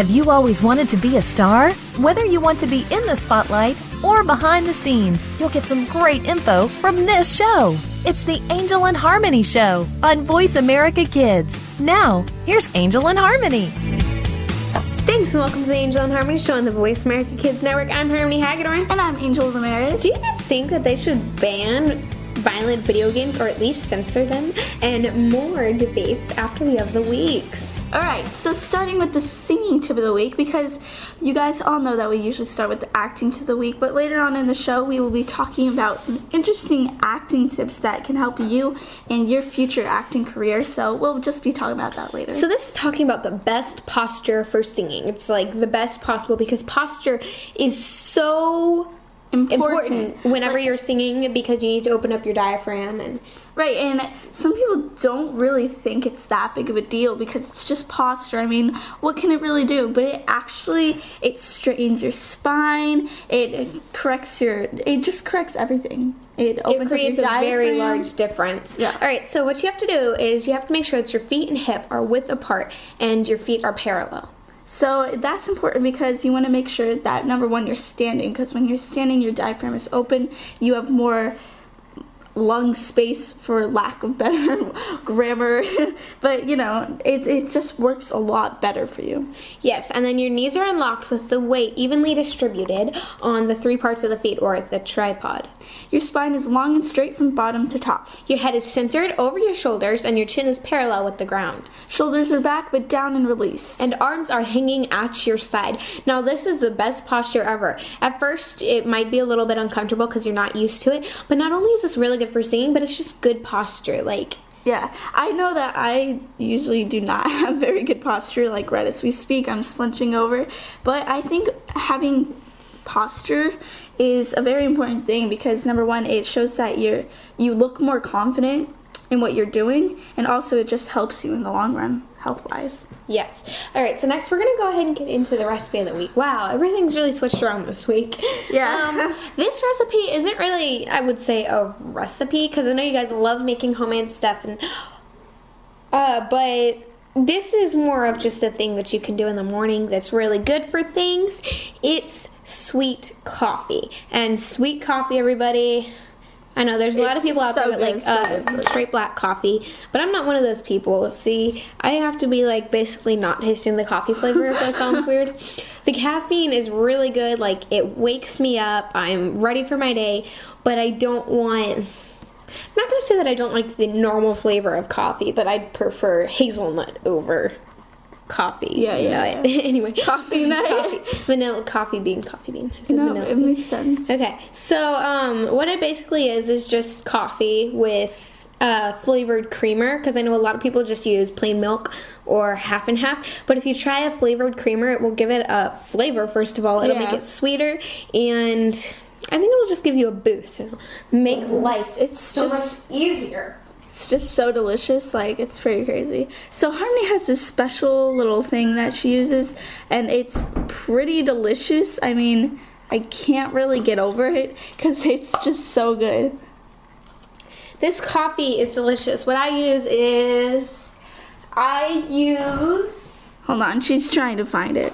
Have you always wanted to be a star? Whether you want to be in the spotlight or behind the scenes, you'll get some great info from this show. It's the Angel and Harmony Show on Voice America Kids. Now, here's Angel and Harmony. Thanks and welcome to the Angel and Harmony Show on the Voice America Kids Network. I'm Harmony Hagedorn. And I'm Angel Ramirez. Do you guys think that they should ban violent video games or at least censor them? And more debates after the of the weeks. Alright, so starting with the singing tip of the week, because you guys all know that we usually start with the acting tip of the week, but later on in the show, we will be talking about some interesting acting tips that can help you in your future acting career. So we'll just be talking about that later. So, this is talking about the best posture for singing. It's like the best possible because posture is so important, important whenever Like- you're singing because you need to open up your diaphragm and Right, and some people don't really think it's that big of a deal because it's just posture. I mean, what can it really do? But it actually it straightens your spine. It corrects your. It just corrects everything. It it creates a very large difference. Yeah. All right, so what you have to do is you have to make sure that your feet and hip are width apart and your feet are parallel. So that's important because you want to make sure that number one you're standing because when you're standing your diaphragm is open. You have more lung space for lack of better grammar but you know it, it just works a lot better for you Yes, and then your knees are unlocked with the weight evenly distributed on the three parts of the feet or the tripod. Your spine is long and straight from bottom to top. Your head is centered over your shoulders and your chin is parallel with the ground. Shoulders are back but down and released. And arms are hanging at your side. Now, this is the best posture ever. At first, it might be a little bit uncomfortable because you're not used to it, but not only is this really for singing, but it's just good posture. Like, Yeah, I know that I usually do not have very good posture. Like right as we speak, I'm slouching over. But I think having posture is a very important thing because number one, it shows that you're you look more confident in what you're doing, and also it just helps you in the long run, health wise. yes. All right, so next we're to go ahead and get into the recipe of the week. Wow, everything's really switched around this week. Yeah. Um, this recipe isn't really, I would say, a recipe because I know you guys love making homemade stuff, and uh, but this is more of just a thing that you can do in the morning that's really good for things. It's sweet coffee, and sweet coffee, everybody. I know there's a lot of people out so there that like uh, so straight black coffee, but I'm not one of those people. See, I have to be like basically not tasting the coffee flavor if that sounds weird. The caffeine is really good, like it wakes me up. I'm ready for my day, but I don't want I'm not gonna say that I don't like the normal flavor of coffee, but I'd prefer hazelnut over coffee. Yeah, yeah, nut. anyway, Coffee nut. coffee, vanilla coffee bean, coffee bean. I said You know, vanilla it bean. makes sense. Okay, so um, what it basically is is just coffee with uh, flavored creamer because I know a lot of people just use plain milk or half and half. But if you try a flavored creamer, it will give it a flavor. First of all, it'll make it sweeter, and I think it'll just give you a boost. It'll make life It's so just- much easier. It's just so delicious, like it's pretty crazy. So Harmony has this special little thing that she uses, and it's pretty delicious. I mean, I can't really get over it because it's just so good. This coffee is delicious. What I use is I use Hold on, she's trying to find it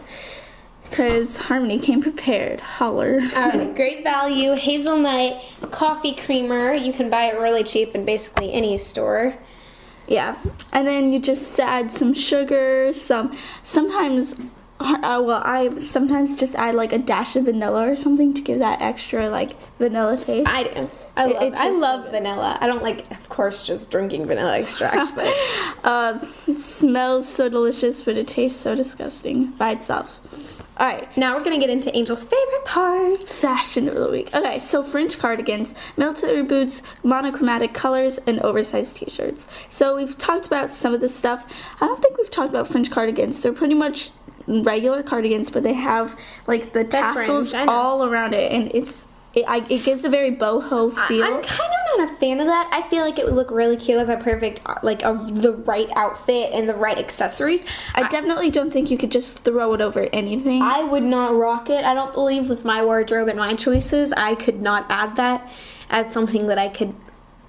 because Harmony came prepared. Holler. uh, great value hazelnut coffee creamer. You can buy it really cheap in basically any store. Yeah, and then you just add some sugar, some sometimes. Uh, well, I sometimes just add like a dash of vanilla or something to give that extra like vanilla taste. I do. I It- love, it I tastes so love vanilla. I don't like, of course, just drinking vanilla extract, but Uh, it smells so delicious, but it tastes so disgusting by itself. All right, now we're gonna get into Angel's favorite part. fashion of the week. Okay, so French cardigans, military boots, monochromatic colors, and oversized t-shirts. So we've talked about some of this stuff. I don't think we've talked about French cardigans. They're pretty much regular cardigans, but they have like the They're tassels fringe, all around it, and it's it, I, it gives a very boho feel. I'm kind of not a fan of that. I feel like it would look really cute with a perfect, uh, like, of the right outfit and the right accessories. I definitely don't think you could just throw it over anything. I would not rock it. I don't believe with my wardrobe and my choices, I could not add that as something that I could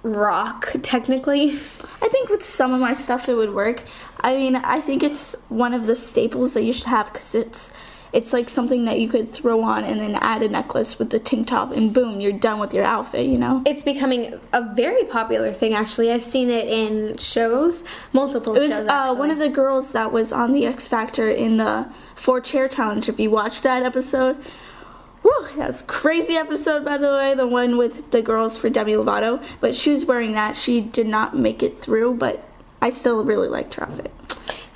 rock technically. I think with some of my stuff it would work. I mean, I think it's one of the staples that you should have because it's it's like something that you could throw on and then add a necklace with the tank top, and boom, you're done with your outfit. You know. It's becoming a very popular thing. Actually, I've seen it in shows, multiple It was shows. uh, one of the girls that was on the X Factor in the four chair challenge. If you watched that episode, whew, that's crazy episode by the way. The one with the girls for Demi Lovato, but she was wearing that. She did not make it through, but I still really liked her outfit.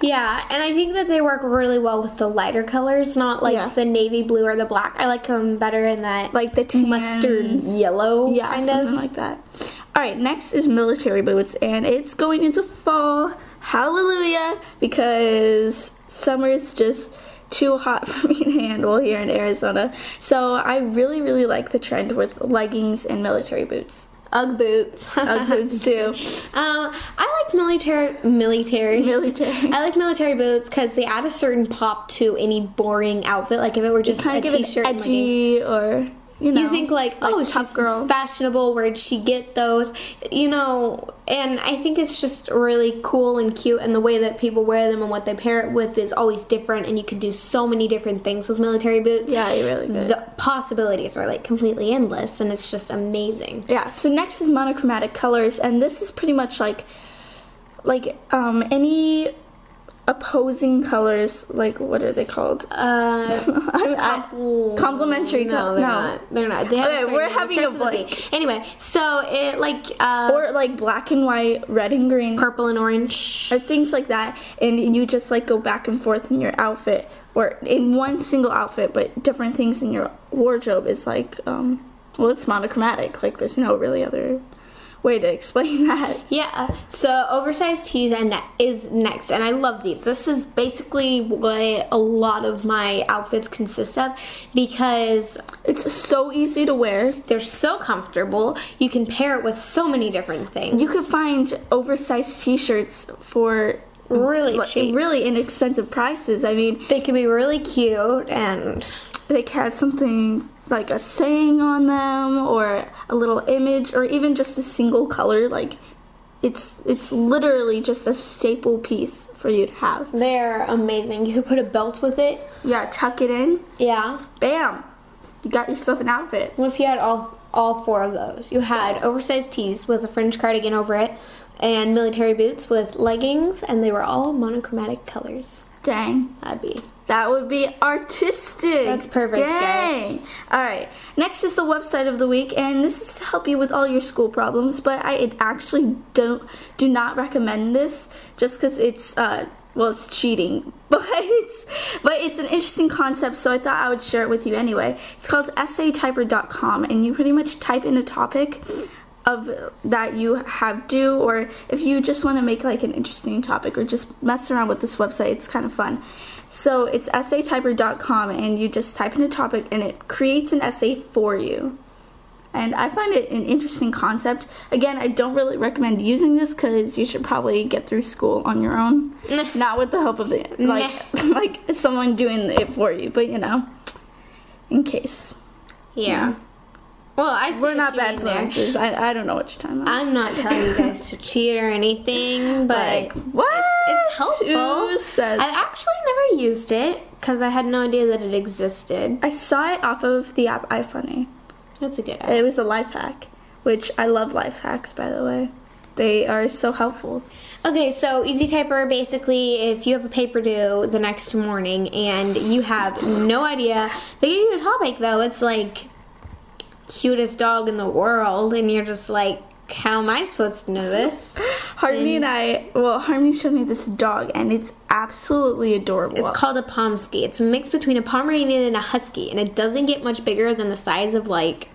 Yeah, and I think that they work really well with the lighter colors, not like Yeah. the navy blue or the black. I like them better in that Like the mustard yellow Yeah, kind something of. like that. All right, next is military boots, and it's going into fall. Hallelujah! Because summer's just too hot for me to handle here in Arizona. So I really, really like the trend with leggings and military boots. Ugg boots. Ugg boots too. Um, I like military military. Military. I like military boots because they add a certain pop to any boring outfit. Like if it were just a of give it t-shirt leggings. edgy or you know. You think like, oh, tough she's girl. fashionable. Where'd she get those? You know, and I think it's just really cool and cute, and the way that people wear them and what they pair it with is always different, and you can do so many different things with military boots. Yeah, you're really good. The possibilities are like completely endless, and it's just amazing. Yeah, so next is monochromatic colors, and this is pretty much like like um any opposing colors, like what are they called? Uh, I'm, I, complementary no, they're no. not. They're not. they have okay, we're name. Having a blank. Anyway, so it like uh, or like black and white, red and green, purple and orange. or things like that, and you just like go back and forth in your outfit, or in one single outfit, but different things in your wardrobe is like, um, well, it's monochromatic. Like there's no really other way to explain that. Yeah, so oversized tees and is next, and I love these. This is basically what a lot of my outfits consist of because It's so easy to wear. they're so comfortable. You can pair it with so many different things. You could find oversized T-shirts for really like, cheap. really inexpensive prices. I mean, They can be really cute and they can have something like a saying on them, or a little image, or even just a single color. Like, it's it's literally just a staple piece for you to have. they're amazing. You could put a belt with it. Yeah, tuck it in, Yeah. bam, you got yourself an outfit. What if you had all all four of those? You had oversized tees with a fringe cardigan over it, and military boots with leggings, and they were all monochromatic colors. Dang. That'd be That would be artistic. That's perfect, guys. All right. Next is the website of the week, and this is to help you with all your school problems. But I actually don't do not recommend this just because it's uh well it's cheating, but it's but it's an interesting concept. So I thought I would share it with you anyway. It's called essaytyper.com, and you pretty much type in a topic of that you have due or if you just want to make like an interesting topic or just mess around with this website it's kind of fun so it's essaytyper.com and you just type in a topic and it creates an essay for you. And i find it an interesting concept. Again i don't really recommend using this because you should probably get through school on your own. Nah. not with the help of the like like someone doing it for you but you know in case. Yeah. Well, I see we're not bad influences I, I don't know what you're talking about I'm not telling you guys to cheat or anything, but Like, what? it's helpful. Said- I've actually never used it because I had no idea that it existed. I saw it off of the app iFunny. That's a good It was a life hack, which I love life hacks, by the way. They are so helpful. Okay, so Essay Typer basically, if you have a paper due the next morning and you have no idea, they give you a topic though. It's like cutest dog in the world, and you're just like, how am I supposed to know this? Harmony and I, well, Harmony showed me this dog, and it's absolutely adorable. It's called a Pomsky. It's a mix between a Pomeranian and a Husky, and it doesn't get much bigger than the size of like,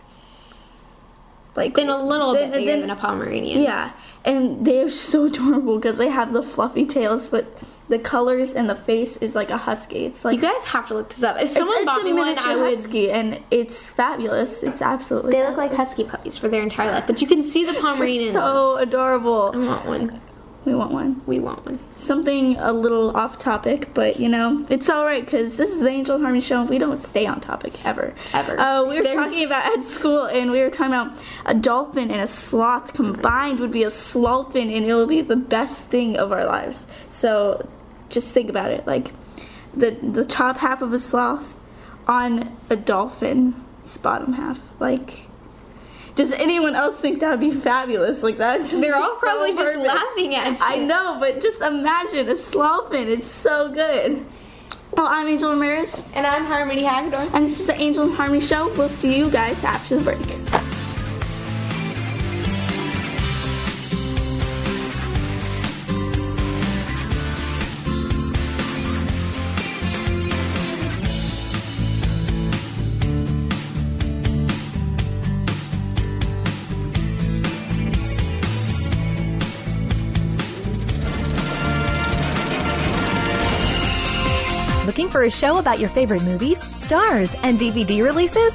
like than a little then- bit bigger then- than a Pomeranian. Yeah, and they're so adorable because they have the fluffy tails, but the colors and the face is like a husky. It's like You guys have to look this up. If it's, someone it's bought a me one, I would. husky, and it's fabulous. It's absolutely. They look like husky puppies for their entire life, but you can see the Pomeranian. It's so adorable. I want one. We want one. We want one. Something a little off topic, but you know, it's alright because this is the Angel Harmony show. We don't stay on topic ever. Ever. Uh, we were There's- talking about at school, and we were talking about a dolphin and a sloth combined would be a slothin, and it would be the best thing of our lives. So just think about it like the, the top half of a sloth on a dolphin's bottom half. Like, does anyone else think that would be fabulous? Like that? Just They're all so probably just laughing at you. I know, but just imagine a slothin. It's so good. Well, I'm Angel Ramirez, And I'm Harmony Hagedorn. and this is the Angel and Harmony Show. We'll see you guys after the break. A show about your favorite movies, stars, and DVD releases?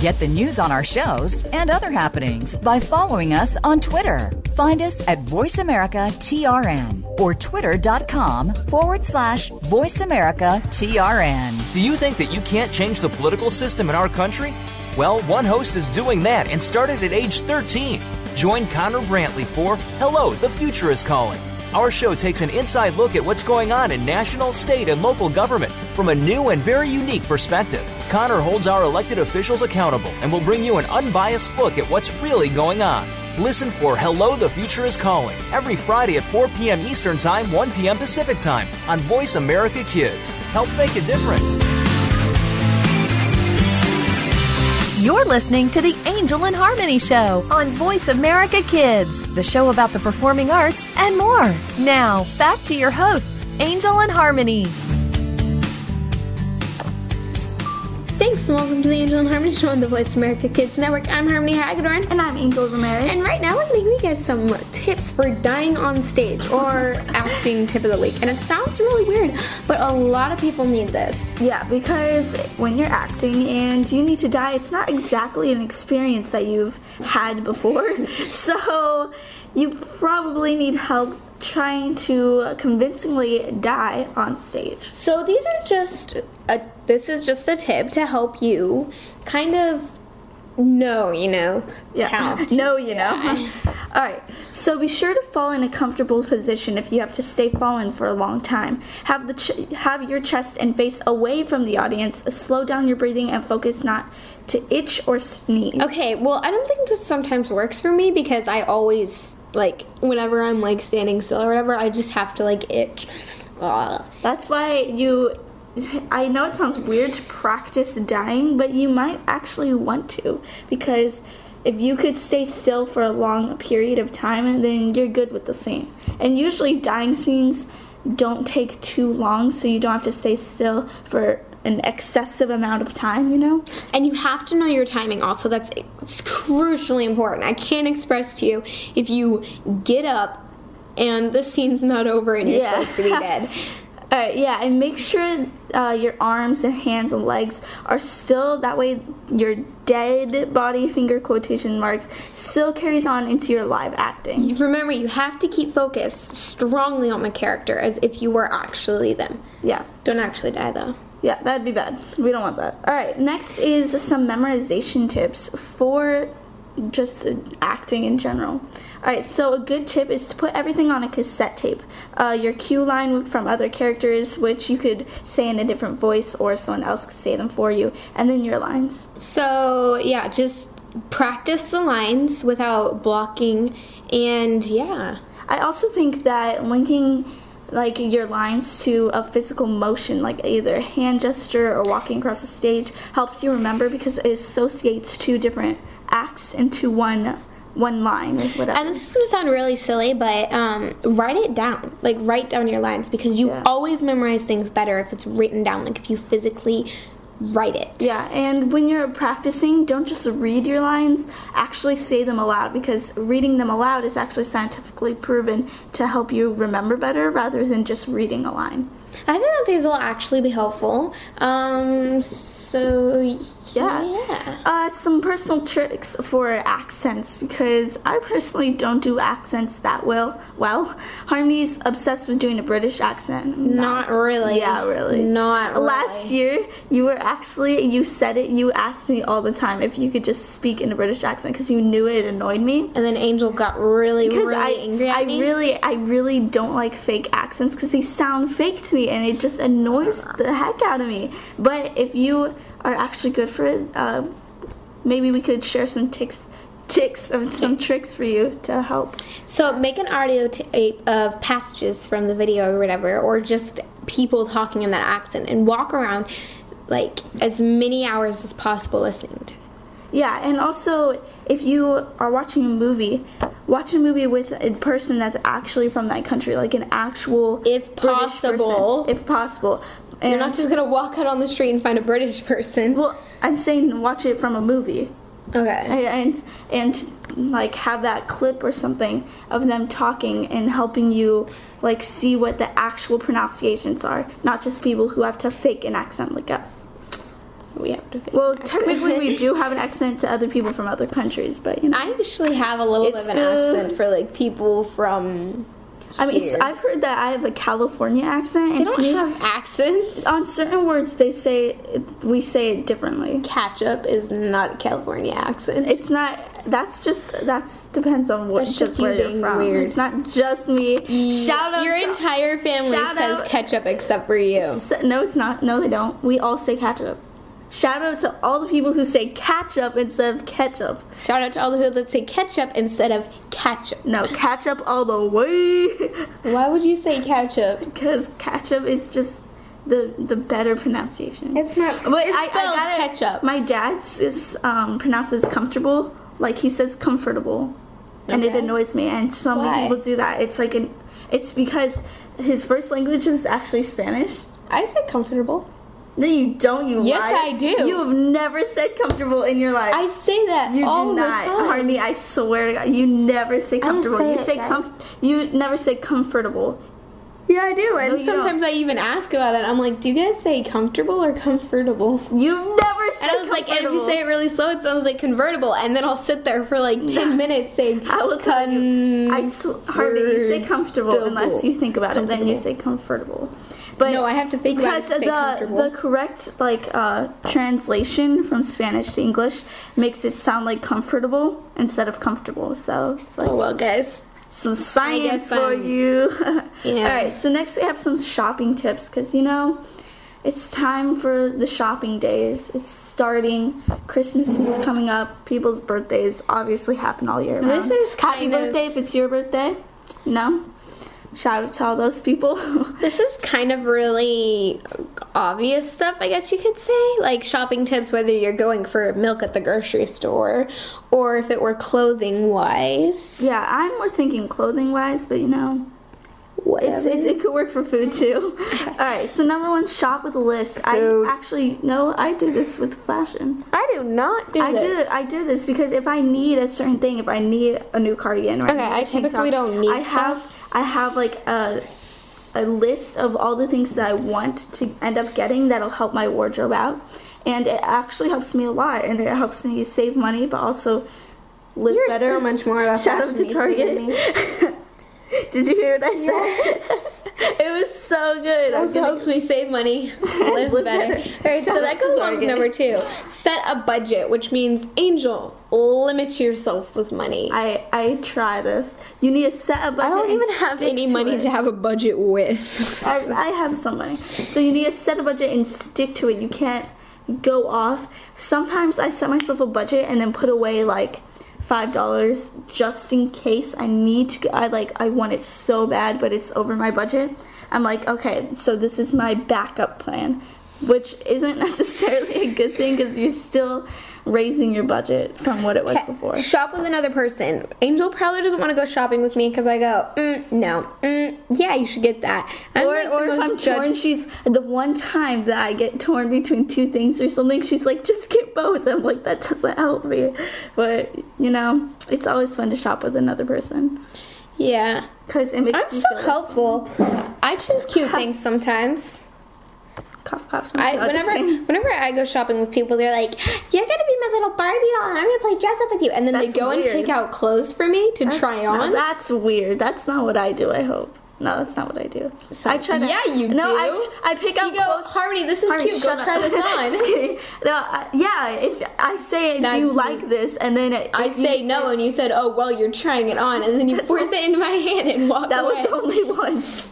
Get the news on our shows and other happenings by following us on Twitter. Find us at VoiceAmericaTRN or twitter.com forward slash VoiceAmericaTRN. Do you think that you can't change the political system in our country? Well, one host is doing that and started at age 13. Join Connor Brantley for Hello, the Future is Calling. Our show takes an inside look at what's going on in national, state, and local government from a new and very unique perspective. Connor holds our elected officials accountable and will bring you an unbiased look at what's really going on. Listen for Hello, the Future is Calling every Friday at 4 p.m. Eastern Time, 1 p.m. Pacific Time on Voice America Kids. Help make a difference. You're listening to the Angel and Harmony Show on Voice America Kids, the show about the performing arts and more. Now, back to your hosts, Angel and Harmony. Thanks and welcome to the Angel and Harmony Show on the Voice America Kids Network. I'm Harmony Hagedorn. And I'm Angel Ramirez. And right now we're going to give you guys some tips for dying on stage or acting tip of the week. And it sounds really weird, but a lot of people need this. Yeah, because when you're acting and you need to die, it's not exactly an experience that you've had before. so you probably need help trying to convincingly die on stage. So these are just a this is just a tip to help you kind of know, you know, how to no, you know. All right. So be sure to fall in a comfortable position if you have to stay fallen for a long time. Have the ch- have your chest and face away from the audience. Slow down your breathing and focus not to itch or sneeze. Okay, well, I don't think this sometimes works for me because I always like whenever I'm like standing still or whatever, I just have to like itch. That's why you. I know it sounds weird to practice dying, but you might actually want to because if you could stay still for a long period of time, then you're good with the scene. And usually, dying scenes don't take too long, so you don't have to stay still for an excessive amount of time, you know? And you have to know your timing also. That's it's crucially important. I can't express to you if you get up and the scene's not over and you're Yeah. supposed to be dead. Right, yeah, and make sure uh, your arms and hands and legs are still that way. Your dead body, finger quotation marks, still carries on into your live acting. Remember, you have to keep focused strongly on the character as if you were actually them. Yeah, Don't actually die though. Yeah, that'd be bad. We don't want that. All right, next is some memorization tips for just acting in general. All right, so a good tip is to put everything on a cassette tape. Uh, your cue line from other characters, which you could say in a different voice, or someone else could say them for you, and then your lines. So, yeah, just practice the lines without blocking and yeah. I also think that linking like your lines to a physical motion, like either a hand gesture or walking across the stage, helps you remember because it associates two different acts into one one line whatever. And this is gonna sound really silly, but um, write it down. Like write down your lines because you Yeah. always memorize things better if it's written down. Like if you physically write it. Yeah, and when you're practicing, don't just read your lines, actually say them aloud because reading them aloud is actually scientifically proven to help you remember better rather than just reading a line. I think that these will actually be helpful. Um, so Yeah. yeah. Uh, some personal tricks for accents because I personally don't do accents that well. Well, Harmony's obsessed with doing a British accent. Not really. Yeah, really. Not really. Last year, you were actually you said it. You asked me all the time if you could just speak in a British accent because you knew it annoyed me. And then Angel got really, Because really I, angry at I me. really, I really don't like fake accents because they sound fake to me, and it just annoys the heck out of me. But if you are actually good for it, uh, maybe we could share some ticks, ticks, some tricks for you to help. So make an audio tape of passages from the video or whatever, or just people talking in that accent, and walk around like as many hours as possible listening to. it. Yeah, and also if you are watching a movie, watch a movie with a person that's actually from that country, like an actual If British possible. person, if possible. And You're not just gonna walk out on the street and find a British person. well, I'm saying watch it from a movie. Okay. and and like have that clip or something of them talking and helping you like see what the actual pronunciations are not just people who have to fake an accent like us We have to. fake well technically we do have an accent to other people from other countries but you know I actually have a little bit of an accent for like people from. I mean it's, i've heard that i have a california accent They don't me have accents. on certain words they say we say it differently Ketchup is not a California accent. it's not that's just that's depends on what That's just just you where you're from weird. it's not just me shout out Your entire family says out- ketchup except for you. No, it's not. No, they don't. We all say ketchup. Shout out to all the people who say ketchup instead of ketchup. Shout out to all the people that say ketchup instead of ketchup. No, ketchup all the way. Why would you say ketchup? Because ketchup is just the the better pronunciation. It's not. But it's I, I gotta, ketchup. My dad's is um, pronounces comfortable like he says comfortable, and it annoys me. And so many Why? people do that. It's like an. It's because his first language was actually Spanish. I say comfortable. No, you don't. You lie. Yes, lie. I do. You have never said comfortable in your life. I say that You all do the not, time. Harmony. I swear to God, you never say comfortable. say you say comf- You never say comfortable. Yeah, I do. And No, sometimes I even ask about it. I'm like, do you guys say comfortable or comfortable? You've never said And I was like, and if you say it really slow, it sounds like convertible. And then I'll sit there for like 10 minutes saying, I will tell you. I sw- Harvey, you say comfortable Comfortable. unless you think about it. Then you say comfortable. But No, I have to think because to the the correct like uh, translation from Spanish to English makes it sound like comfortable instead of comfortable. So it's like oh, well, guys. some science for I'm- you. Yeah. All right, so next we have some shopping tips because you know it's time for the shopping days. It's starting. Christmas is coming up. People's birthdays obviously happen all year round. This is happy of- birthday if it's your birthday. You know, shout out to all those people. This is kind of really obvious stuff, I guess you could say. Like shopping tips, whether you're going for milk at the grocery store or if it were clothing wise. yeah, I'm more thinking clothing wise, but you know. It's, it's, it could work for food too. All right, so number one, shop with a list. Food. I actually no, I do this with fashion. I do not do I this. do I do this because if I need a certain thing, if I need a new cardigan, or Okay, I tank typically top, don't need I have stuff. I have like a a list of all the things that I want to end up getting that'll help my wardrobe out, and it actually helps me a lot, and it helps me save money, but also live You're better. so much more of a Shout out to fashionista than me. Target. Did you hear what I said? it was so good. Also gonna- helps me save money, live, Live better. better. All right, so that to goes on with number two. Set a budget, which means Angel, limit yourself with money. I, I try this. You need to set a budget. I don't even have any money it. to have a budget with. I, I have some money. So you need to set a budget and stick to it. You can't go off. Sometimes I set myself a budget and then put away like five dollars just in case I need to. I like I want it so bad, but it's over my budget. I'm like, okay, so this is my backup plan. which isn't necessarily a good thing because you're still raising your budget from what it was before. Shop with another person. Angel probably doesn't want to go shopping with me because I go, mm, no, mm, yeah, you should get that. I'm Or, like the or if I'm judge- torn, she's the one time that I get torn between two things or something. She's like, just get both. I'm like, that doesn't help me. But you know, it's always fun to shop with another person yeah. because it makes I'm so helpful. I choose cute things sometimes. Cough, cough. I whenever whenever I go shopping with people, they're like, "You're gonna be my little Barbie doll, and I'm gonna play dress up with you." And then That's they go weird. and pick out clothes for me to try No, on. that's weird. That's not what I do. I hope. No, that's not what I do. I try to. yeah, you no, do. I, I pick out you go, clothes. Harmony, this is Harmony, cute. Go shut try up. this on. no, I- yeah. If I say, That's "Do you me. like this?" and then it, I say no, and you said, "Oh well, you're trying it on," and then you force it into my hand and walk that away. was only once.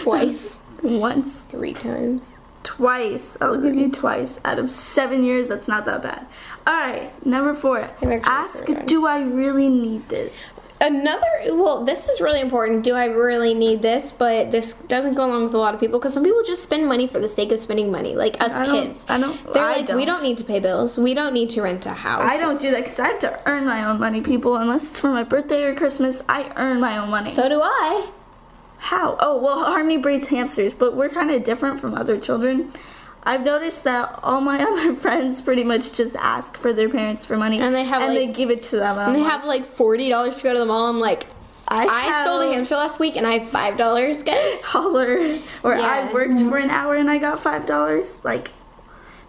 twice, once. three times. Twice. I'll give you twice. Out of seven years, that's not that bad. Alright, number four. Ask, do I really need this? Another, well, this is really important. Do I really need this? But this doesn't go along with a lot of people because some people just spend money for the sake of spending money, like us I don't- kids. I don't- They're I like, we don't. don't need to pay bills. We don't need to rent a house. I don't do that because I have to earn my own money, people. Unless it's for my birthday or Christmas, I earn my own money. So do I. How? Oh, well, Harmony breeds hamsters, but we're kind of different from other children. I've noticed that all my other friends pretty much just ask for their parents for money, And they have, and like- they give it to them. And they have like forty dollars to go to the mall. I'm like, I, I, sold a hamster last week and I have five dollars, guys. holler, or Yeah. I worked for an hour and I got five dollars, like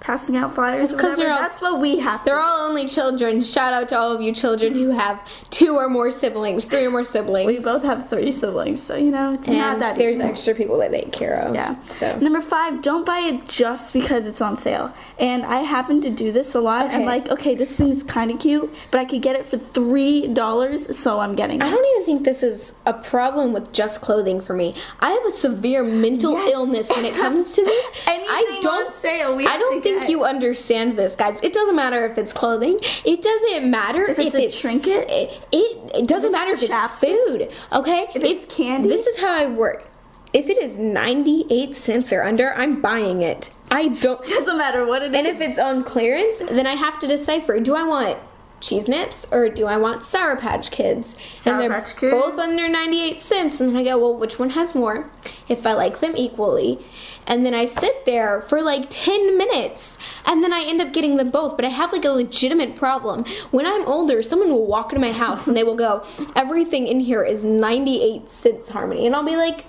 passing out flyers. or 'cause whatever. they're all- That's what we have. They're all only children. Shout out to all of you children who have two or more siblings, three or more siblings. We both have three siblings, so you know it's and not that. Big. There's easy. extra people that take care of. Yeah. So Number five, don't buy it just because it's on sale. And I happen to do this a lot. Okay. And like, okay, this thing's kind of cute, but I could get it for three dollars, so I'm getting it. I don't even think this is a problem with just clothing for me. I have a severe mental Yes. illness when it comes to this. I Anything don't on sale, we I have don't to think you understand this, guys. It doesn't matter if it's clothing. It doesn't matter If it's a trinket? It, it, it doesn't it's matter if it's food. Okay, If it's candy? This is how I work. If it is ninety eight cents or under, I'm buying it. I don't. Doesn't matter what it is. And if it's on clearance, then I have to decipher: do I want cheese nips or do I want Sour Patch Kids? Sour and they're Patch Kids. both under 98 cents. And then I go, well, which one has more? If I like them equally. And then I sit there for like 10 minutes. And then I end up getting them both. But I have like a legitimate problem. When I'm older, someone will walk into my house and they will go, everything in here is 98 cents, Harmony. And I'll be like,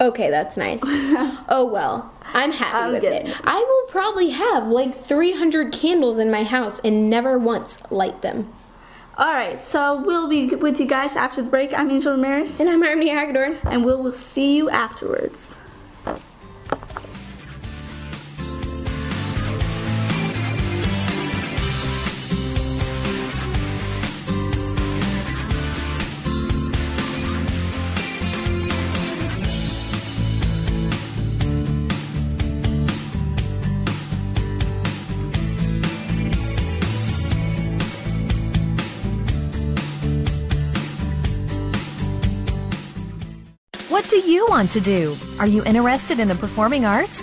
Okay, that's nice. oh well, I'm happy I'm with getting it. I will probably have like 300 candles in my house and never once light them. All right, so we'll be with you guys after the break. I'm Angel Ramirez, And I'm Harmony Hagedorn. and we will see you afterwards. You want to do? Are you interested in the performing arts?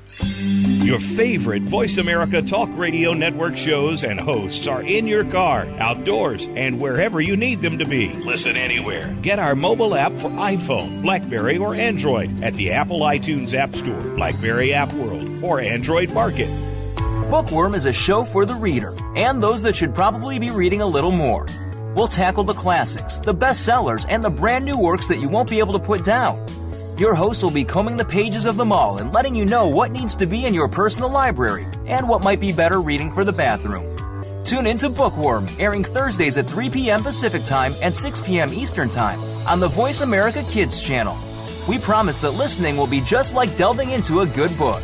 Your favorite Voice America Talk Radio Network shows and hosts are in your car, outdoors, and wherever you need them to be. Listen anywhere. Get our mobile app for iPhone, Blackberry, or Android at the Apple iTunes App Store, Blackberry App World, or Android Market. Bookworm is a show for the reader and those that should probably be reading a little more. We'll tackle the classics, the bestsellers, and the brand new works that you won't be able to put down. Your host will be combing the pages of them all and letting you know what needs to be in your personal library and what might be better reading for the bathroom. Tune into Bookworm, airing Thursdays at 3 p.m. Pacific Time and 6 p.m. Eastern Time on the Voice America Kids channel. We promise that listening will be just like delving into a good book.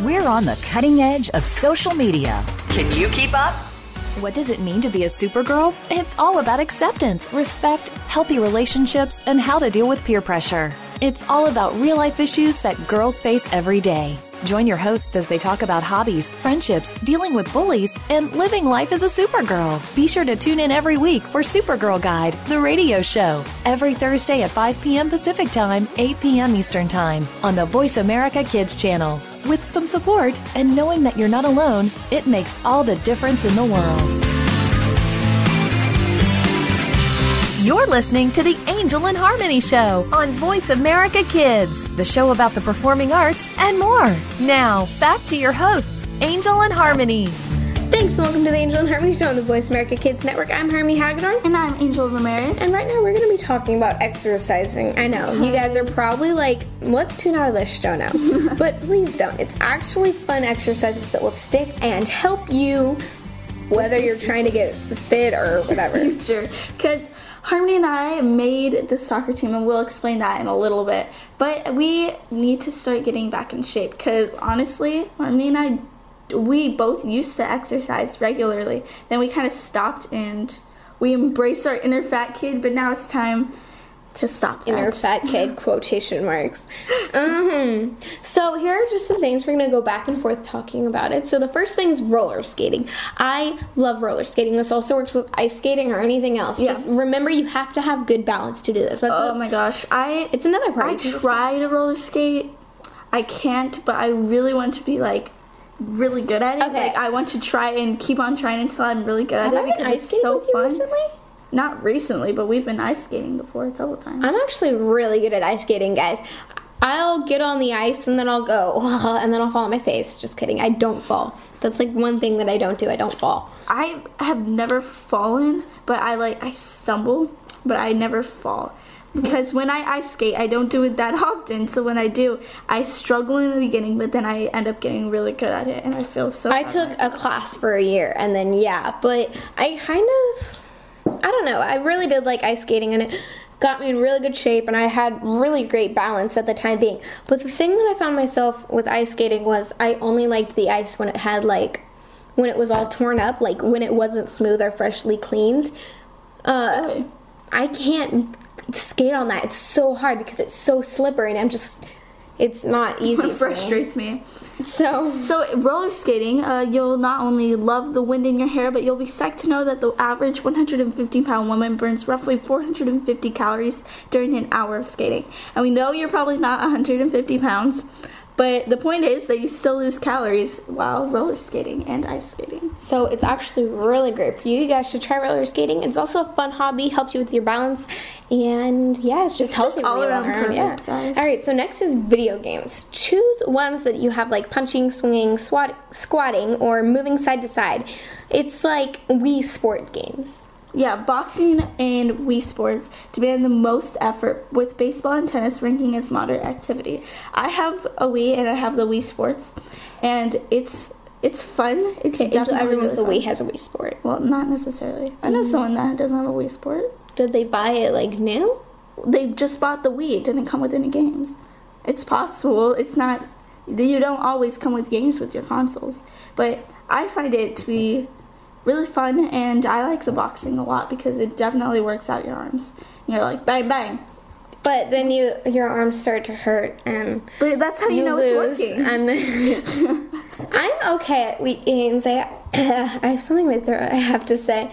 We're on the cutting edge of social media. Can you keep up? What does it mean to be a supergirl? It's all about acceptance, respect, healthy relationships, and how to deal with peer pressure. It's all about real life issues that girls face every day. Join your hosts as they talk about hobbies, friendships, dealing with bullies, and living life as a supergirl. Be sure to tune in every week for Supergirl Guide, the radio show, every Thursday at 5 p.m. Pacific Time, 8 p.m. Eastern Time on the Voice America Kids channel. With some support and knowing that you're not alone, it makes all the difference in the world. You're listening to the Angel and Harmony Show on Voice America Kids, the show about the performing arts and more. Now, back to your hosts, Angel and Harmony. Thanks, and welcome to the Angel and Harmony Show on the Voice America Kids Network. I'm Harmony Hagedorn. And I'm Angel Ramirez. And right now we're going to be talking about exercising. I know, you guys are probably like, let's tune out of this show now. but please don't. It's actually fun exercises that will stick and help you, whether you're trying to get fit or whatever. future because Harmony and I made the soccer team, and we'll explain that in a little bit. But we need to start getting back in shape because honestly, Harmony and I, we both used to exercise regularly. Then we kind of stopped and we embraced our inner fat kid, but now it's time to stop that. Inner fat kid quotation marks. hmm So here are just some things we're gonna go back and forth talking about it. So the first thing is roller skating. I love roller skating. This also works with ice skating or anything else. Yeah. Just remember you have to have good balance to do this. That's Oh a- my gosh, I It's another part. I try to roller skate. I can't, but I really want to be like really good at it. Okay. Like I want to try and keep on trying until I'm really good at Have it because it's so fun. recently? Not recently, but we've been ice skating before a couple times. I'm actually really good at ice skating, guys. I'll get on the ice and then I'll go, and then I'll fall on my face. Just kidding. I don't fall. That's like one thing that I don't do. I don't fall. I have never fallen, but I like I stumble, but I never fall. Because when I ice skate, I don't do it that often. So when I do, I struggle in the beginning, but then I end up getting really good at it, and I feel so. I took a class for a year and then yeah, but I kind of I don't know. I really did like ice skating and it got me in really good shape and I had really great balance at the time being. But the thing that I found myself with ice skating was I only liked the ice when it had like when it was all torn up, like when it wasn't smooth or freshly cleaned. Uh Okay. I can't skate on that. It's so hard because it's so slippery and I'm just it's not easy. It for me. frustrates me. So So roller skating, uh, you'll not only love the wind in your hair, but you'll be psyched to know that the average 150 pound woman burns roughly 450 calories during an hour of skating. And we know you're probably not 150 pounds, but the point is that you still lose calories while roller skating and ice skating. So it's actually really great for you. You guys should try roller skating. It's also a fun hobby, helps you with your balance, and yeah, it's just It's healthy just all around perfect, yeah. guys. All right. So next is video games. Choose ones that you have like punching, swinging, swat, squatting, or moving side to side. It's like Wii sport games. Yeah, boxing and Wii Sports demand the most effort, with baseball and tennis ranking as moderate activity. I have a Wii and I have the Wii Sports, and it's it's fun. It's Okay, definitely everyone with really the fun. Wii has a Wii sport. Well, not necessarily. I Mm. know someone that doesn't have a Wii Sport. Did they buy it like new? They just bought the Wii. It didn't come with any games. It's possible. It's not. You don't always come with games with your consoles, but I find it to be really fun, and I like the boxing a lot because it definitely works out your arms. You're like bang bang. But then you your arms start to hurt and But that's how you, you know lose, it's working. and then I'm okay at games. I I have something in my throat. I have to say.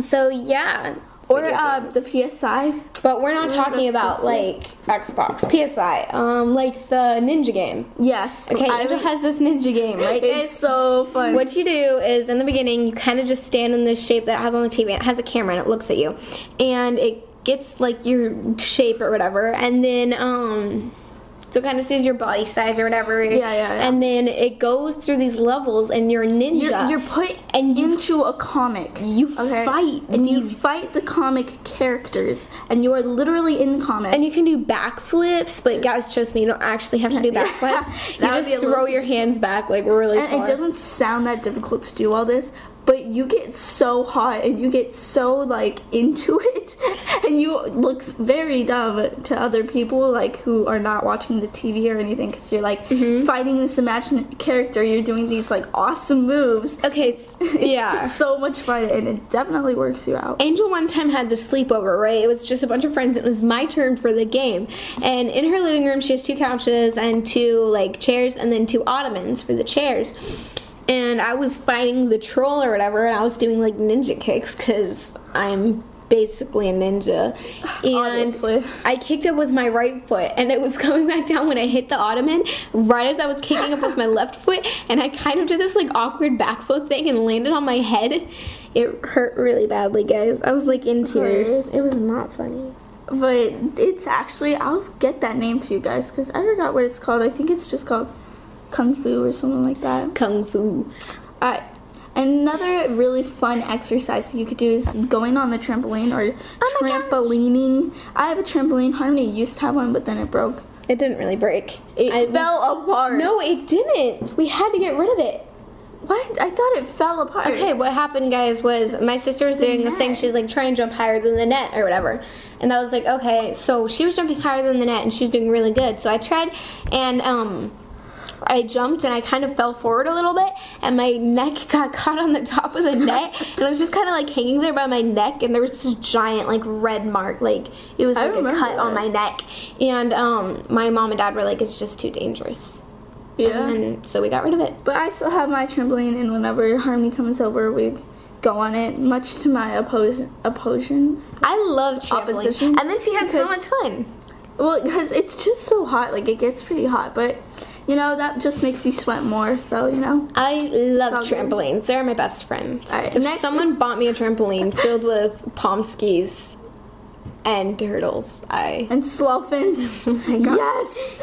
So yeah. Or uh, the PSI. But we're not talking about like Xbox, PSI, um, like the Ninja game. Yes. Okay, I- Ninja has this Ninja game, right, It's guys? so fun. What you do is in the beginning, you kind of just stand in this shape that it has on the TV. It has a camera and it looks at you, and it gets like your shape or whatever, and then um. So it kind of sees your body size or whatever. Yeah, yeah, yeah. And then it goes through these levels, and you're a ninja. You're, you're put And you- into a comic. you fight and you fight the comic characters, and you are literally in the comic. And you can do backflips, but guys, trust me, you don't actually have to do backflips. you just be a little throw your hands back like really and far. it doesn't sound that difficult to do all this, but you get so hot and you get so like into it, and you look very dumb to other people like who are not watching the TV or anything because you're like Mm-hmm. fighting this imaginary character. You're doing these like awesome moves. Okay, It's yeah. just so much fun, and it definitely works you out. Angel one time had the sleepover, right? It was just a bunch of friends. It was my turn for the game. And in her living room, she has two couches and two like chairs and then two ottomans for the chairs. And I was fighting the troll or whatever, and I was doing like ninja kicks because I'm basically a ninja. And Obviously. I kicked up with my right foot, and it was coming back down when I hit the ottoman, right as I was kicking up with my left foot, and I kind of did this like awkward back backflip thing and landed on my head. It hurt really badly, guys. I was like in tears. It was not funny. But it's actually I'll get that name to you guys because I forgot what it's called. I think it's just called Kung Fu or something like that. Kung Fu. Alright. Another really fun exercise that you could do is going on the trampoline or Oh trampolining. I have a trampoline. Harmony used to have one, but then it broke. It didn't really break. It I- fell apart. No, it didn't. We had to get rid of it. What? I thought it fell apart. Okay, what happened, guys, was my sister was doing this thing. She was like, try and jump higher than the net or whatever. And I was like, okay. So she was jumping higher than the net and she was doing really good. So I tried and, um, I jumped and I kind of fell forward a little bit, and my neck got caught on the top of the net, and I was just kind of like hanging there by my neck, and there was this giant like red mark, like it was like a cut on my neck, and um, my mom and dad were like, it's just too dangerous, Yeah. and so we got rid of it. But I still have my trampoline, and whenever Harmony comes over, we go on it, much to my opposition. opposition. I love trampoline, Opposition? and then she had so much fun. Well, because it's just so hot. Like, it gets pretty hot, but, you know, that just makes you sweat more, so, you know. I love all good. trampolines. They're my best friend. If someone is- bought me a trampoline filled with pomskies and turtles, I And slow fins. Oh yes!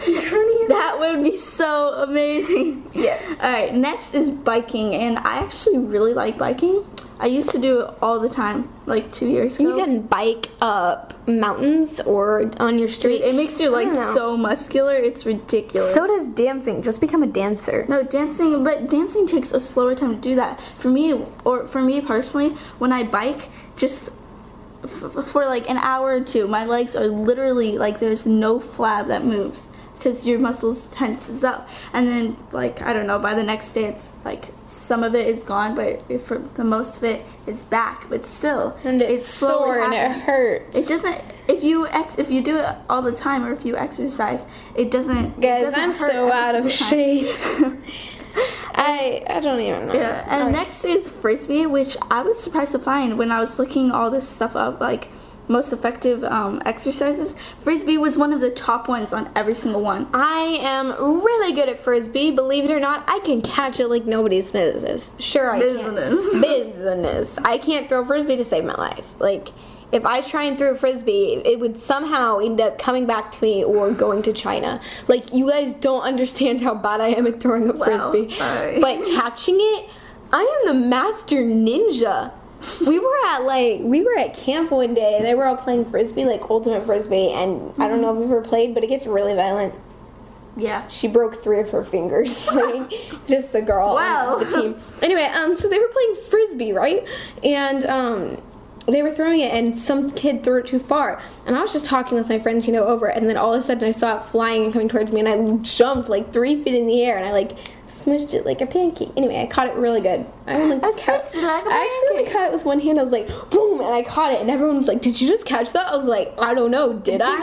That would be so amazing. Yes. Alright, next is biking, and I actually really like biking. I used to do it all the time, like two years ago. You can bike up mountains or on your street. it makes your legs so muscular, it's ridiculous. so does dancing. Just become a dancer. No, dancing, but dancing takes a slower time to do that. For me, or for me personally, when I bike, just f- for like an hour or two, my legs are literally like there's no flab that moves because your muscles tenses up, and then like I don't know, by the next day it's like some of it is gone, but if for the most of it is back, but still, And it's sore and it hurts. It doesn't. If you ex, if you do it all the time, or if you exercise, it doesn't. it Guys, doesn't I'm so out of shape. I I don't even know. Yeah, and next is frisbee, which I was surprised to find when I was looking all this stuff up, like most effective um, exercises. Frisbee was one of the top ones on every single one. I am really good at frisbee. Believe it or not, I can catch it like nobody's business. Sure, I Business. can. Business. I can't throw frisbee to save my life. Like, if I try and throw a frisbee, it would somehow end up coming back to me or going to China. Like, you guys don't understand how bad I am at throwing a frisbee. But catching it, I am the master ninja. We were at like we were at camp one day and they were all playing frisbee like ultimate frisbee and I don't know if you've ever played but it gets really violent Yeah. she broke three of her fingers playing just the girl Wow. on the team. Anyway, um, so they were playing frisbee, right? And um, they were throwing it, and some kid threw it too far. And I was just talking with my friends, you know, over it, and then all of a sudden I saw it flying and coming towards me, and I jumped like three feet in the air, and I like smushed it like a pancake. Anyway, I caught it really good. I only I caught, like I actually caught it with one hand. I was like, boom, and I caught it, and everyone was like, "Did you just catch that?" I was like, "I don't know, did I?"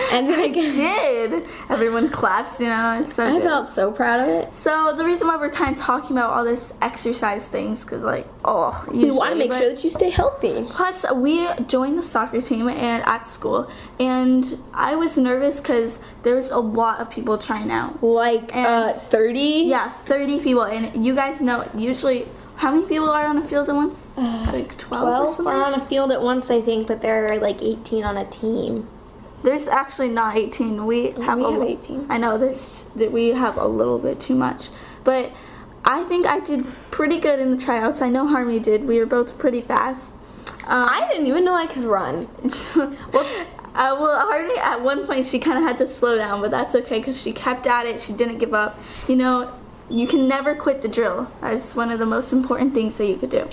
And then I guess Did everyone claps? You know, it's so I good. felt so proud of it. So the reason why we're kind of talking about all this exercise things, because like, oh, We want to make sure that you stay healthy. Plus, we joined the soccer team and at school, and I was nervous because there was a lot of people trying out. Like uh, thirty. Yeah, thirty people, and you guys know usually how many people are on a field at once? like twelve, or Twelve something. are on a field at once, I think, but there are like eighteen on a team. There's actually not eighteen. We have we a, have 18. I know there's that we have a little bit too much, but I think I did pretty good in the tryouts. I know Harmony did. We were both pretty fast. Um, I didn't even know I could run. well, uh, well, Hardy at one point she kind of had to slow down, but that's okay because she kept at it. She didn't give up. You know, you can never quit the drill. That's one of the most important things that you could do.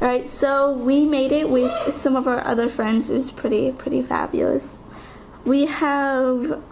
All right, so we made it with some of our other friends. It was pretty, pretty fabulous. We have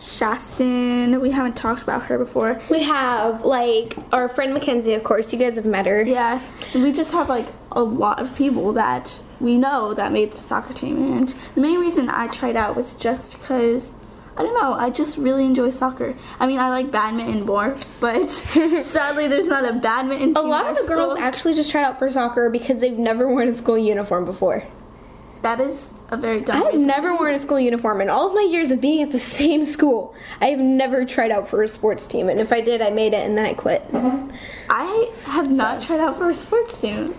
Shastin. We haven't talked about her before. We have like our friend Mackenzie, of course. You guys have met her. Yeah, we just have like a lot of people that we know that made the soccer team, and the main reason I tried out was just because I don't know, I just really enjoy soccer. I mean, I like badminton more, but sadly, there's not a badminton. A lot of the girls school. actually just tried out for soccer because they've never worn a school uniform before. That is a very dumb. I have never worn a school uniform in all of my years of being at the same school. I have never tried out for a sports team, and if I did, I made it and then I quit. I have not tried out for a sports team.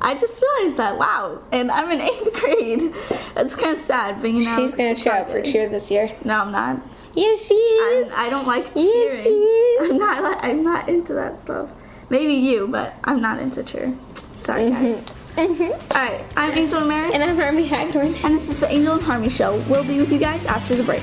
I just realized that. Wow, and I'm in eighth grade. That's kind of sad, but you know. She's gonna try all out for cheer this year. No, I'm not. Yes, she I'm, is. I don't like cheering. Yes, she is. I'm not. I'm not into that stuff. Maybe you, but I'm not into cheer. Sorry, guys. Mhm. All right, I'm Angel Mary, And I'm Harmony Hagedorn. and this is the Angel and Harmony Show. We'll be with you guys after the break.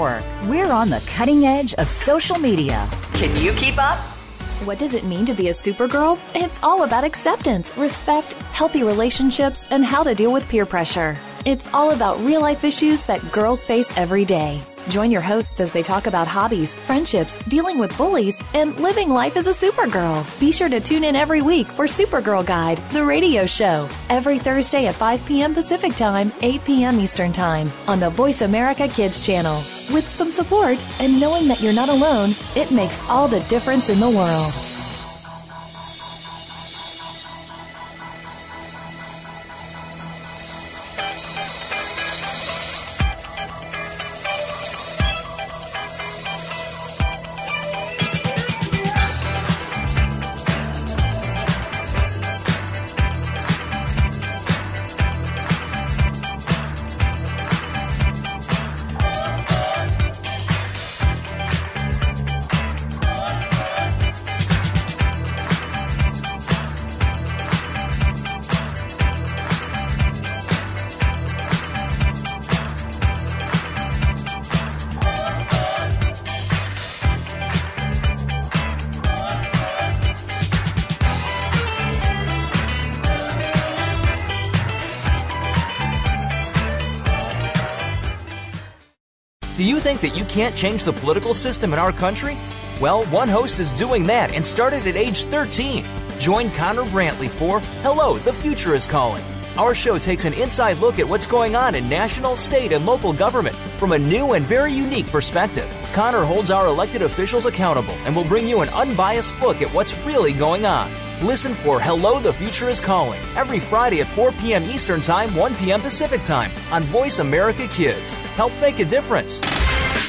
Network. We're on the cutting edge of social media. Can you keep up? What does it mean to be a supergirl? It's all about acceptance, respect, healthy relationships, and how to deal with peer pressure. It's all about real life issues that girls face every day. Join your hosts as they talk about hobbies, friendships, dealing with bullies, and living life as a supergirl. Be sure to tune in every week for Supergirl Guide, the radio show, every Thursday at 5 p.m. Pacific Time, 8 p.m. Eastern Time on the Voice America Kids channel. With some support and knowing that you're not alone, it makes all the difference in the world. Do you think that you can't change the political system in our country? Well, one host is doing that and started at age 13. Join Connor Brantley for Hello, the Future is Calling. Our show takes an inside look at what's going on in national, state, and local government from a new and very unique perspective. Connor holds our elected officials accountable and will bring you an unbiased look at what's really going on. Listen for Hello, the Future is Calling every Friday at 4 p.m. Eastern Time, 1 p.m. Pacific Time on Voice America Kids. Help make a difference.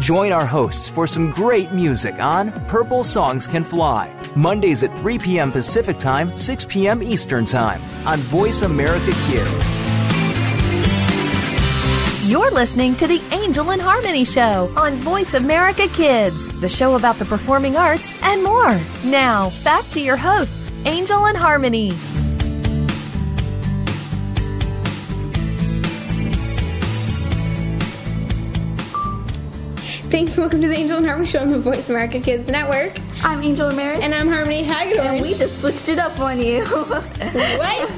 Join our hosts for some great music on Purple Songs Can Fly, Mondays at 3 p.m. Pacific Time, 6 p.m. Eastern Time on Voice America Kids. You're listening to the Angel and Harmony Show on Voice America Kids, the show about the performing arts and more. Now, back to your hosts, Angel and Harmony. Thanks. Welcome to the Angel and Harmony Show on the Voice America Kids Network. I'm Angel Ramirez. And I'm Harmony Hagedorn. And we just switched it up on you. what?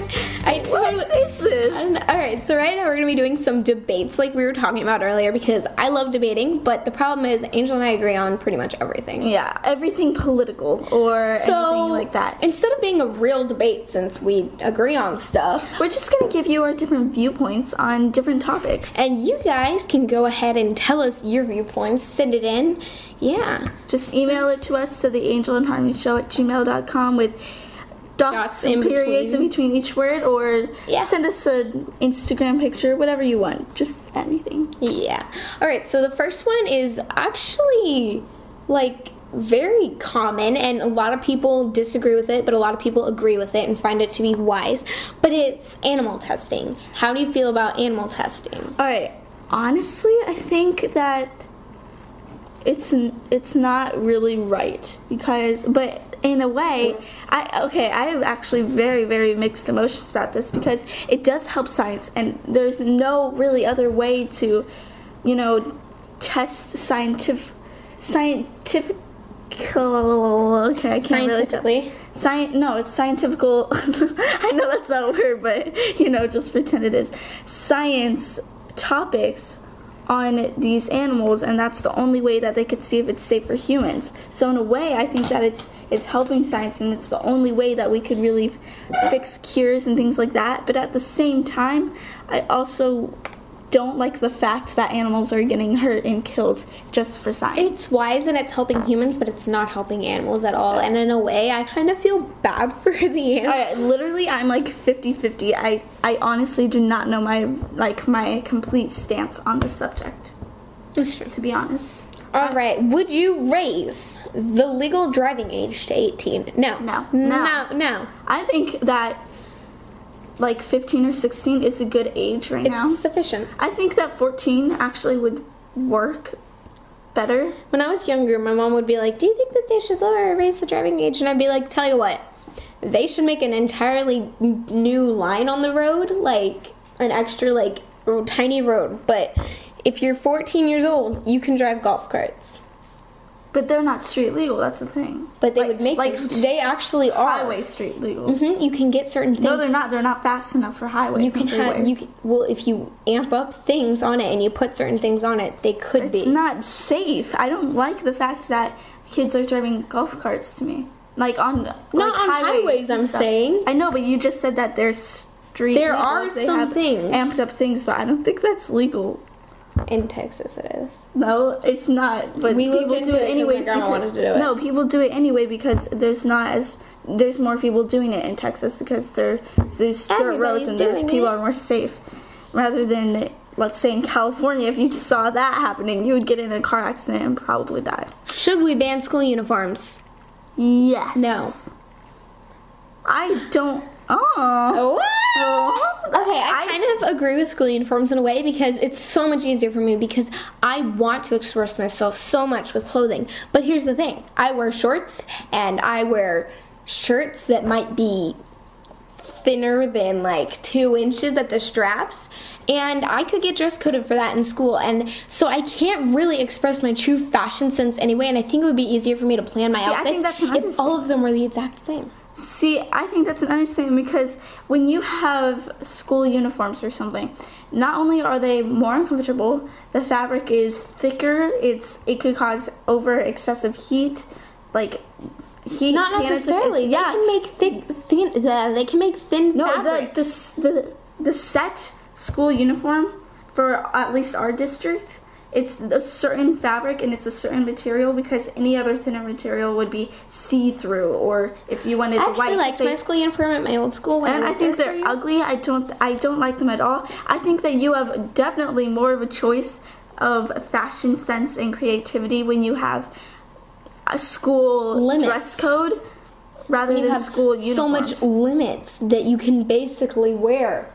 I totally. What is this? All right, so right now we're going to be doing some debates like we were talking about earlier because I love debating, but the problem is Angel and I agree on pretty much everything. Yeah, everything political or So anything like that. instead of being a real debate, since we agree on stuff, We're just going to give you our different viewpoints on different topics. and you guys can go ahead and tell us your viewpoints, send it in. Yeah. Just email it to us to the angel and harmony show at gmail.com with dots, Dots and in periods between. in between each word or Yeah. send us an Instagram picture, whatever you want. Just anything. Yeah. All right. So the first one is actually like very common, and a lot of people disagree with it, but a lot of people agree with it and find it to be wise. But it's animal testing. How do you feel about animal testing? All right. Honestly, I think that it's it's not really right because but in a way I okay I have actually very very mixed emotions about this because it does help science and there's no really other way to you know test scientific scientific okay I can't really tell. Scientifically. Sci- no, it's scientifical. I know that's not a word, but you know, just pretend it is. Science topics on these animals, and that's the only way that they could see if it's safe for humans. So in a way, I think that it's it's helping science, and it's the only way that we could really fix cures and things like that. But at the same time, I also don't like the fact that animals are getting hurt and killed just for science. It's wise and it's helping humans, but it's not helping animals at all. And in a way, I kind of feel bad for the animals. Alright, literally I'm like 50-50. I I honestly do not know my like my complete stance on this subject, to be honest. All right. Would you raise the legal driving age to 18? No. No. No. No. No. I think that like 15 or 16 is a good age right It's now. sufficient. I think that 14 actually would work better. When I was younger, my mom would be like, "Do you think that they should lower or raise the driving age?" And I'd be like, "Tell you what, they should make an entirely new line on the road, like an extra like tiny road. But if you're 14 years old, you can drive golf carts. But they're not street legal, that's the thing. But they Like- would make like them. They actually are. Highway street legal. hmm You can get certain things. No, they're not. They're not fast enough for highways. You can have you can, well if you amp up things on it and you put certain things on it, they could It's be. It's not safe. I don't like the fact that kids are driving golf carts to me. Like on Not like on highways, and I'm saying. I know, but you just said that there's street. There legal. are They some things. amped up things, but I don't think that's legal. In Texas, it is. No, it's not. But We people do it it 'cause my grandma because- wanted to do it. No, people do it anyway because there's not as there's more people doing it in Texas because there there's dirt roads and there's people it. are more safe. rather than let's say in California, if you just saw that happening, you would get in a car accident and probably die. Should we ban school uniforms? Yes. No. I don't. Oh. Okay, I, kind of agree with school uniforms in a way because it's so much easier for me because I want to express myself so much with clothing. But here's the thing I wear shorts and I wear shirts that might be thinner than like two inches at the straps. And I could get dress coded for that in school. And so I can't really express my true fashion sense anyway. And I think it would be easier for me to plan my See, I outfits think that's an if all of them were the exact same. See, I think that's an understatement because when you have school uniforms or something, not only are they more uncomfortable, the fabric is thicker. It's it could cause over excessive heat, like heat. Not necessarily. Yeah. They can make thick, thin. Uh, they can make thin no, fabric. the, the the the set school uniform for at least our district. It's a certain fabric and it's a certain material because any other thinner material would be see through or if you wanted I actually white. liked say- my school uniform at my old school. When and I, I think they're ugly. I don't I don't like them at all. I think that you have definitely more of a choice of fashion sense and creativity when you have a school Limits. dress code rather you than have school so much limits that you can basically wear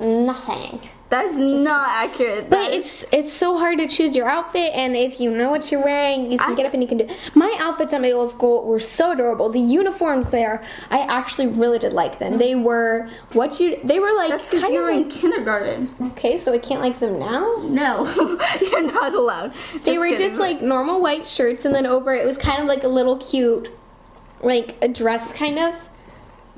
nothing. That's not accurate. But That is- it's it's so hard to choose your outfit, and if you know what you're wearing, you can I get up and you can do. My outfits at my old school were so adorable. The uniforms there, I actually really did like them. They were what you. They were like that's because you were in kindergarten. okay, so I can't like them now. No, you're not allowed. They were kidding. just like normal white shirts, and then over it was kind of like a little cute, like a dress kind of.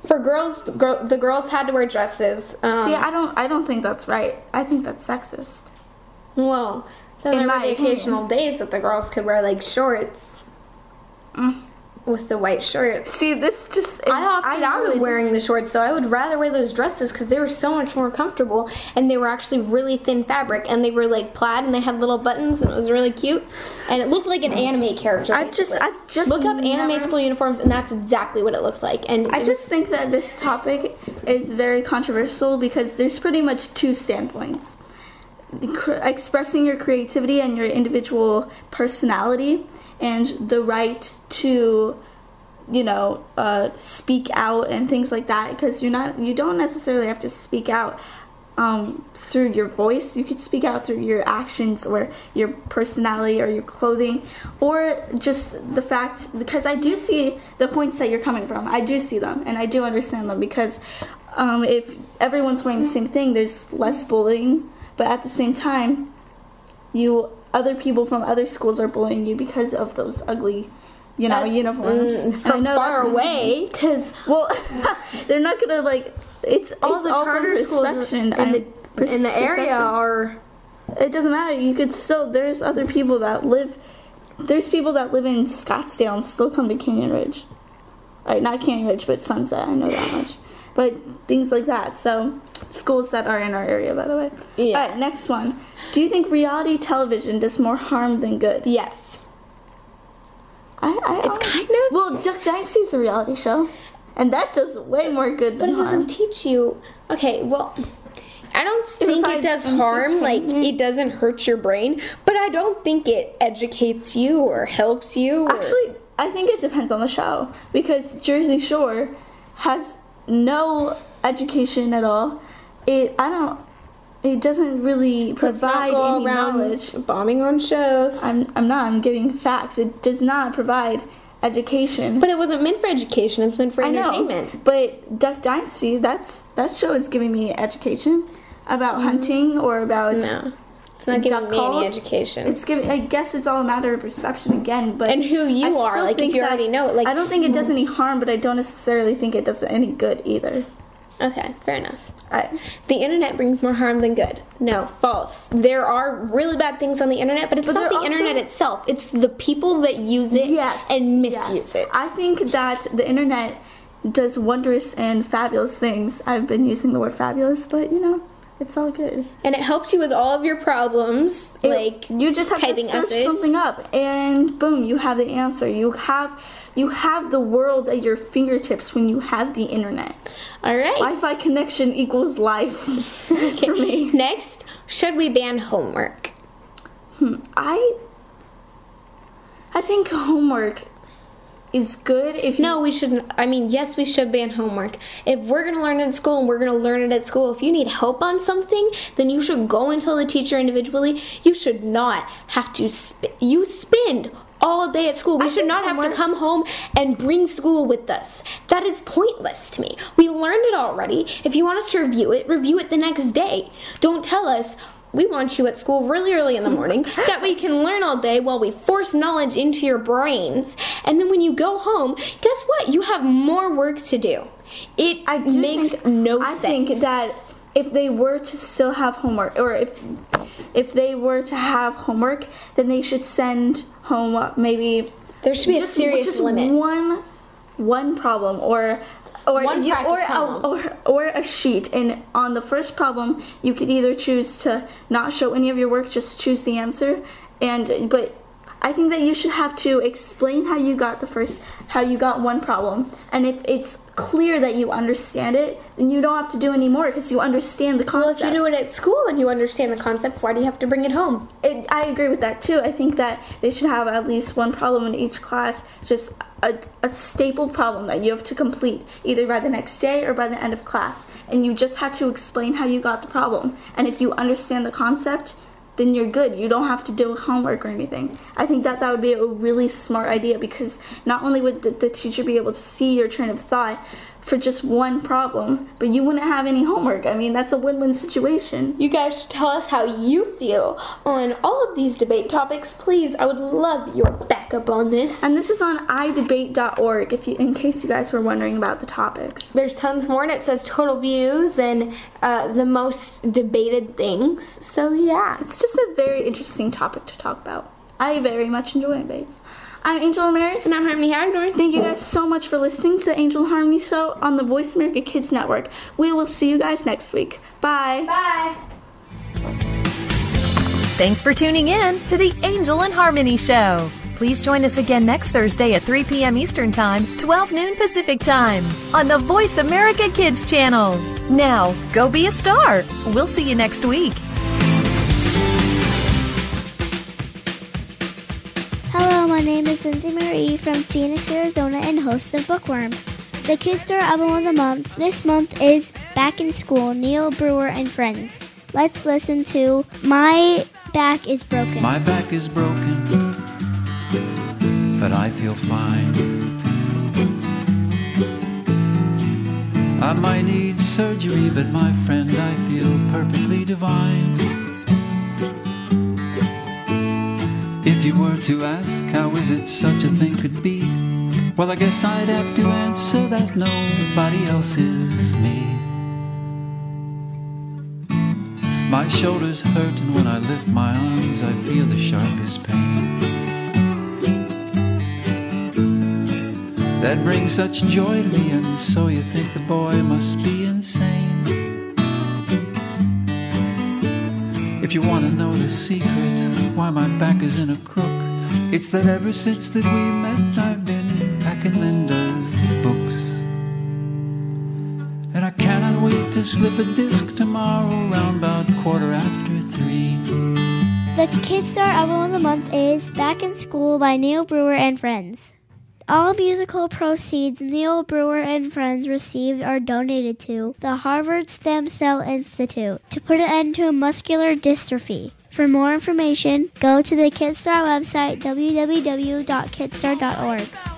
For girls, the girls had to wear dresses. Um, See, I don't. I don't think that's right. I think that's sexist. well, then in there were the opinion. occasional days that the girls could wear like shorts Mm. With the white shirts. See, this just. I opted out really of do- wearing the shorts, so I would rather wear those dresses because they were so much more comfortable and they were actually really thin fabric and they were like plaid and they had little buttons and it was really cute and it looked like an anime character. I've just- I've just look up anime school uniforms and that's exactly what it looked like. And I it just think that this topic is very controversial because there's pretty much two standpoints. Expressing your creativity and your individual personality and the right to you know uh, speak out and things like that because you're not you don't necessarily have to speak out um, through your voice. You could speak out through your actions or your personality or your clothing or just the fact because i do see the points that you're coming from. I do see them and i do understand them because um, if everyone's wearing the same thing there's less bullying but at the same time you other people from other schools are bullying you because of those ugly you know That's, uniforms. mm, I from know far away. because well they're not gonna like it's all it's the all charter schools in the pers- in the area perception. are it doesn't matter you could still there's other people that live there's people that live in scottsdale and still come to canyon ridge. Right not canyon ridge but sunset i know that much but things like that so schools that are in our area by the way Yeah. all right next one do you think reality television does more harm than good yes. I, I It's honest- kind of- well Duck is a reality show and that does way more good than. But it doesn't teach you. Okay, well, I don't think it provides does harm. Like it doesn't hurt your brain, but I don't think it educates you or helps you. or- Actually, I think it depends on the show because Jersey Shore has no education at all. It I don't. It doesn't really provide any knowledge. bombing on shows. I'm I'm not. I'm giving facts. It does not provide education. but it wasn't meant for education. It's meant for I know. entertainment. But Duck Dynasty, that's that show is giving me education about hunting or about Mm-hmm. No, it's not giving me calls. any education. It's giving. I guess it's all a matter of perception again. But And who you I are, still like, if think you that- already know it, like- I don't think it does hmm. any harm, but I don't necessarily think it does any good either. okay, fair enough. I, The internet brings more harm than good. No, false. There are really bad things on the internet, but it's But not the there also- internet itself. It's the people that use it yes, and yes. misuse it. I think that the internet does wondrous and fabulous things. I've been using the word fabulous, but you know, It's all good. and it helps you with all of your problems, It- like you just have typing to search essays. something up and boom you have the answer you have you have the world at your fingertips when you have the internet All right. wi-fi connection equals life for me Next, should we ban homework? Hmm, i i think homework is good if you No, we shouldn't. I mean, yes, we should ban homework. If we're going to learn it at school and we're going to learn it at school, if you need help on something, then you should go and tell the teacher individually. You should not have to, sp- you spend all day at school. We I should not have to come home and bring school with us. That is pointless to me. We learned it already. If you want us to review it, review it the next day. Don't tell us. We want you at school really early in the morning. that way you can learn all day while we force knowledge into your brains. And then when you go home, guess what? You have more work to do. It I do makes think, no I sense. think that if they were to still have homework, or if if they were to have homework, then they should send home maybe there should be just, a serious just limit. one one problem or or One you, practice or, a, or or a sheet and on the first problem you could either choose to not show any of your work just choose the answer and but I think that you should have to explain how you got the first how you got one problem and if it's clear that you understand it then you don't have to do any more because you understand the concept. well, if you do it at school and you understand the concept, why do you have to bring it home? it, I agree with that too. I think that they should have at least one problem in each class, just a, a staple problem that you have to complete either by the next day or by the end of class. And you just have to explain how you got the problem. And if you understand the concept, then you're good. You don't have to do homework or anything. I think that that would be a really smart idea because not only would the, teacher be able to see your train of thought for just one problem, but you wouldn't have any homework. I mean, that's a win-win situation. You guys should tell us how you feel on all of these debate topics. Please, I would love your backup on this. And this is on idebate.org if you in case you guys were wondering about the topics. There's tons more, and it says total views and uh, the most debated things. So, yeah. It's just a very interesting topic to talk about. I very much enjoy debates. I'm Angel Ramirez. And I'm Harmony Hagner. Thank you guys so much for listening to the Angel Harmony Show on the Voice America Kids Network. We will see you guys next week. Bye. Bye. Thanks for tuning in to the Angel and Harmony Show. Please join us again next Thursday at 3 p.m. Eastern Time, 12 noon Pacific Time on the Voice America Kids channel. Now, go be a star. We'll see you next week. My name is Lindsay Marie from Phoenix, Arizona, and host of Bookworm. The Kid Star album of the month this month is Back in School, Neil Brewer and Friends. Let's listen to My Back is Broken. My back is broken, but I feel fine. I might need surgery, but my friend, I feel perfectly divine. If you were to ask, how is it such a thing could be? Well, I guess I'd have to answer that nobody else is me. My shoulders hurt, and when I lift my arms, I feel the sharpest pain. That brings such joy to me, and so you think the boy must be insane. If you want to know the secret, why my back is in a crook, it's that ever since that we met, I've been packing Linda's books. And I cannot wait to slip a disc tomorrow round about quarter after three. The Kid Star album of the month is Back in School by Neil Brewer and Friends. All musical proceeds Neil Brewer and Friends received are donated to the Harvard Stem Cell Institute to put an end to muscular dystrophy. For more information, go to the Kidstar website www.kidstar.org.